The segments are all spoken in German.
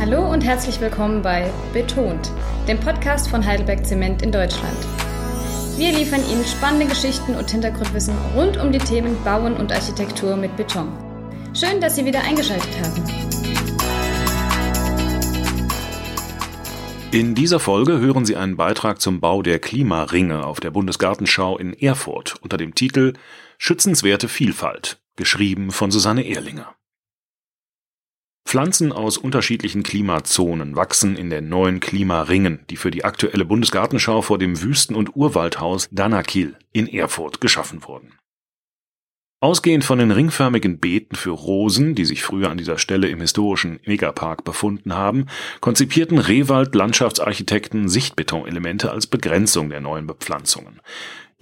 Hallo und herzlich willkommen bei Betont, dem Podcast von Heidelberg Zement in Deutschland. Wir liefern Ihnen spannende Geschichten und Hintergrundwissen rund um die Themen Bauen und Architektur mit Beton. Schön, dass Sie wieder eingeschaltet haben. In dieser Folge hören Sie einen Beitrag zum Bau der Klimaringe auf der Bundesgartenschau in Erfurt unter dem Titel Schützenswerte Vielfalt, geschrieben von Susanne Ehrlinger. Pflanzen aus unterschiedlichen Klimazonen wachsen in den neuen Klimaringen, die für die aktuelle Bundesgartenschau vor dem Wüsten- und Urwaldhaus Danakil in Erfurt geschaffen wurden. Ausgehend von den ringförmigen Beeten für Rosen, die sich früher an dieser Stelle im historischen Megapark befunden haben, konzipierten Rewald Landschaftsarchitekten Sichtbetonelemente als Begrenzung der neuen Bepflanzungen.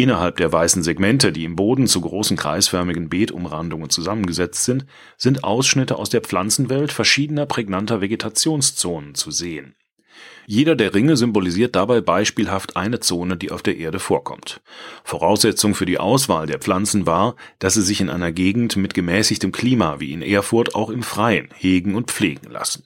Innerhalb der weißen Segmente, die im Boden zu großen kreisförmigen Beetumrandungen zusammengesetzt sind, sind Ausschnitte aus der Pflanzenwelt verschiedener prägnanter Vegetationszonen zu sehen. Jeder der Ringe symbolisiert dabei beispielhaft eine Zone, die auf der Erde vorkommt. Voraussetzung für die Auswahl der Pflanzen war, dass sie sich in einer Gegend mit gemäßigtem Klima wie in Erfurt auch im Freien hegen und pflegen lassen.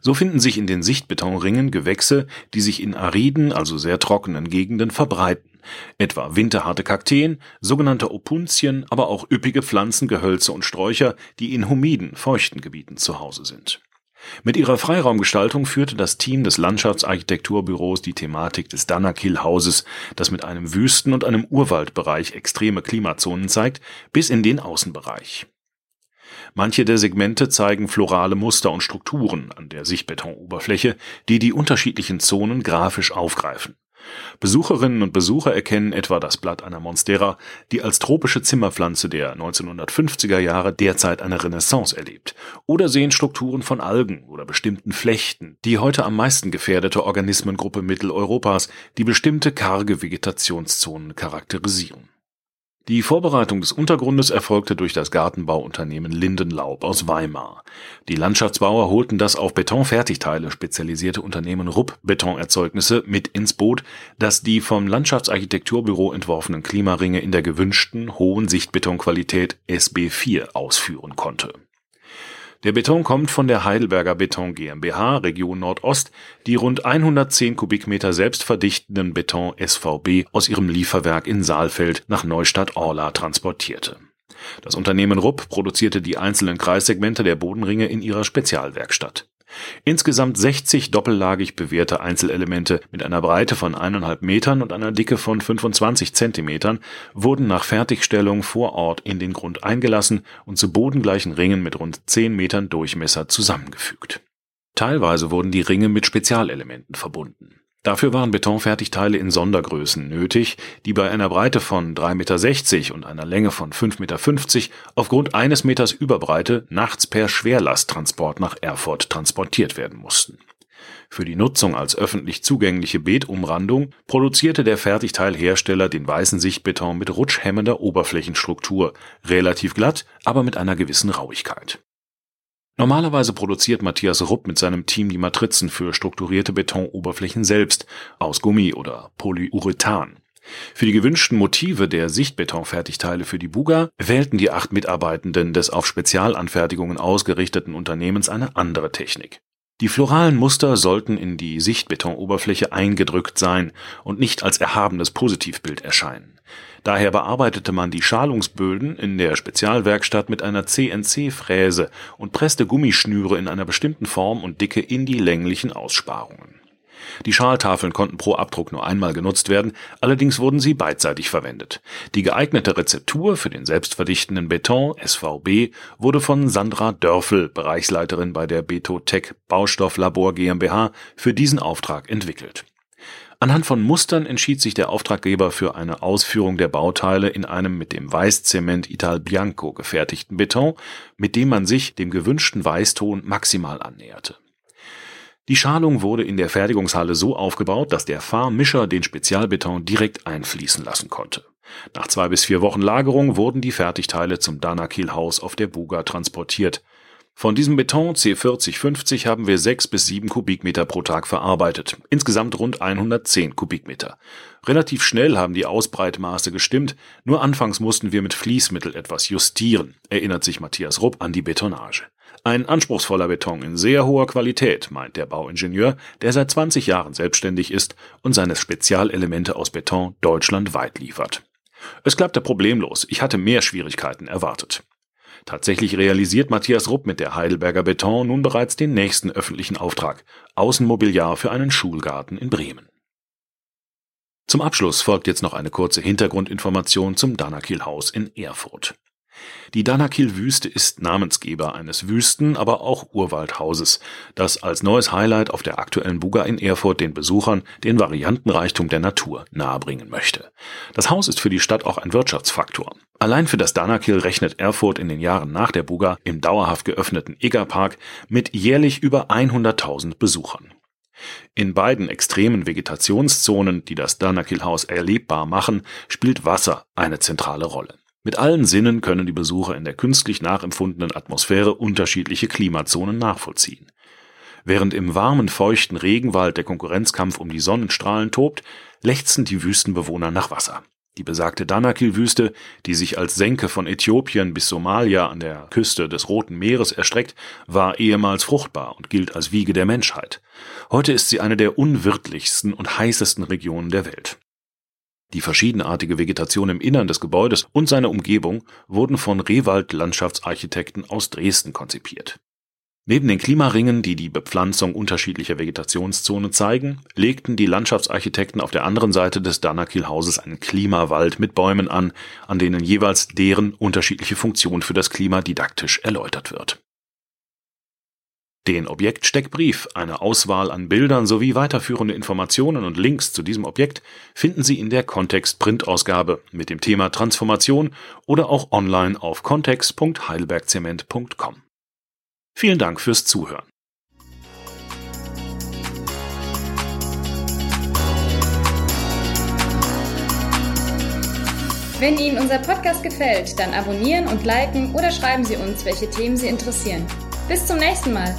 So finden sich in den Sichtbetonringen Gewächse, die sich in ariden, also sehr trockenen Gegenden verbreiten etwa winterharte Kakteen, sogenannte Opuntien, aber auch üppige Pflanzen, Gehölze und Sträucher, die in humiden, feuchten Gebieten zu Hause sind. Mit ihrer Freiraumgestaltung führte das Team des Landschaftsarchitekturbüros die Thematik des Danakil-Hauses, das mit einem Wüsten- und einem Urwaldbereich extreme Klimazonen zeigt, bis in den Außenbereich. Manche der Segmente zeigen florale Muster und Strukturen an der Sichtbetonoberfläche, die die unterschiedlichen Zonen grafisch aufgreifen. Besucherinnen und Besucher erkennen etwa das Blatt einer Monstera, die als tropische Zimmerpflanze der 1950er Jahre derzeit eine Renaissance erlebt, oder sehen Strukturen von Algen oder bestimmten Flechten, die heute am meisten gefährdete Organismengruppe Mitteleuropas, die bestimmte karge Vegetationszonen charakterisieren die Vorbereitung des Untergrundes erfolgte durch das Gartenbauunternehmen Lindenlaub aus Weimar. Die Landschaftsbauer holten das auf Betonfertigteile spezialisierte Unternehmen Rupp Betonerzeugnisse mit ins Boot, das die vom Landschaftsarchitekturbüro entworfenen Klimaringe in der gewünschten hohen Sichtbetonqualität SB4 ausführen konnte der Beton kommt von der Heidelberger Beton GmbH Region Nordost, die rund 110 Kubikmeter selbstverdichtenden Beton SVB aus ihrem Lieferwerk in Saalfeld nach Neustadt-Orla transportierte. Das Unternehmen Rupp produzierte die einzelnen Kreissegmente der Bodenringe in ihrer Spezialwerkstatt Insgesamt 60 doppellagig bewehrte Einzelelemente mit einer Breite von eineinhalb Metern und einer Dicke von 25 Zentimetern wurden nach Fertigstellung vor Ort in den Grund eingelassen und zu bodengleichen Ringen mit rund 10 Metern Durchmesser zusammengefügt. Teilweise wurden die Ringe mit Spezialelementen verbunden Dafür waren Betonfertigteile in Sondergrößen nötig, die bei einer Breite von 3,60 Meter und einer Länge von 5,50 Meter aufgrund eines Meters Überbreite nachts per Schwerlasttransport nach Erfurt transportiert werden mussten. Für die Nutzung als öffentlich zugängliche Beetumrandung produzierte der Fertigteilhersteller den weißen Sichtbeton mit rutschhemmender Oberflächenstruktur, relativ glatt, aber mit einer gewissen Rauigkeit Normalerweise produziert Matthias Rupp mit seinem Team die Matrizen für strukturierte Betonoberflächen selbst aus Gummi oder Polyurethan. Für die gewünschten Motive der Sichtbetonfertigteile für die Buga wählten die acht Mitarbeitenden des auf Spezialanfertigungen ausgerichteten Unternehmens eine andere Technik. Die floralen Muster sollten in die Sichtbetonoberfläche eingedrückt sein und nicht als erhabenes Positivbild erscheinen Daher bearbeitete man die Schalungsböden in der Spezialwerkstatt mit einer CNC-Fräse und presste Gummischnüre in einer bestimmten Form und Dicke in die länglichen Aussparungen. Die Schaltafeln konnten pro Abdruck nur einmal genutzt werden, allerdings wurden sie beidseitig verwendet. Die geeignete Rezeptur für den selbstverdichtenden Beton SVB wurde von Sandra Dörfel, Bereichsleiterin bei der Betotech Baustofflabor GmbH, für diesen Auftrag entwickelt Anhand von Mustern entschied sich der Auftraggeber für eine Ausführung der Bauteile in einem mit dem Weißzement Ital Bianco gefertigten Beton, mit dem man sich dem gewünschten Weißton maximal annäherte. Die Schalung wurde in der Fertigungshalle so aufgebaut, dass der Fahrmischer den Spezialbeton direkt einfließen lassen konnte. Nach zwei bis vier Wochen Lagerung wurden die Fertigteile zum Danakil-Haus auf der Buga transportiert. Von diesem Beton C4050 haben wir sechs bis sieben Kubikmeter pro Tag verarbeitet, insgesamt rund 110 Kubikmeter. Relativ schnell haben die Ausbreitmaße gestimmt, nur anfangs mussten wir mit Fließmittel etwas justieren, erinnert sich Matthias Rupp an die Betonage. Ein anspruchsvoller Beton in sehr hoher Qualität, meint der Bauingenieur, der seit 20 Jahren selbstständig ist und seine Spezialelemente aus Beton deutschlandweit liefert. Es klappte problemlos, ich hatte mehr Schwierigkeiten erwartet. Tatsächlich realisiert Matthias Rupp mit der Heidelberger Beton nun bereits den nächsten öffentlichen Auftrag, Außenmobiliar für einen Schulgarten in Bremen. Zum Abschluss folgt jetzt noch eine kurze Hintergrundinformation zum Danakil-Haus in Erfurt. Die Danakil-Wüste ist Namensgeber eines Wüsten-, aber auch Urwaldhauses, das als neues Highlight auf der aktuellen Buga in Erfurt den Besuchern den Variantenreichtum der Natur nahebringen möchte. Das Haus ist für die Stadt auch ein Wirtschaftsfaktor. Allein für das Danakil rechnet Erfurt in den Jahren nach der Buga im dauerhaft geöffneten Egerpark mit jährlich über 100.000 Besuchern. In beiden extremen Vegetationszonen, die das Danakil-Haus erlebbar machen, spielt Wasser eine zentrale Rolle. Mit allen Sinnen können die Besucher in der künstlich nachempfundenen Atmosphäre unterschiedliche Klimazonen nachvollziehen. Während im warmen, feuchten Regenwald der Konkurrenzkampf um die Sonnenstrahlen tobt, lechzen die Wüstenbewohner nach Wasser. Die besagte Danakil-Wüste, die sich als Senke von Äthiopien bis Somalia an der Küste des Roten Meeres erstreckt, war ehemals fruchtbar und gilt als Wiege der Menschheit. Heute ist sie eine der unwirtlichsten und heißesten Regionen der Welt. Die verschiedenartige Vegetation im Innern des Gebäudes und seine Umgebung wurden von Rewald Landschaftsarchitekten aus Dresden konzipiert. Neben den Klimaringen, die die Bepflanzung unterschiedlicher Vegetationszonen zeigen, legten die Landschaftsarchitekten auf der anderen Seite des Danakil-Hauses einen Klimawald mit Bäumen an, an denen jeweils deren unterschiedliche Funktion für das Klima didaktisch erläutert wird den Objektsteckbrief, eine Auswahl an Bildern sowie weiterführende Informationen und Links zu diesem Objekt finden Sie in der Kontext-Printausgabe mit dem Thema Transformation oder auch online auf kontext.heidelbergzement.com. Vielen Dank fürs Zuhören. Wenn Ihnen unser Podcast gefällt, dann abonnieren und liken oder schreiben Sie uns, welche Themen Sie interessieren. Bis zum nächsten Mal.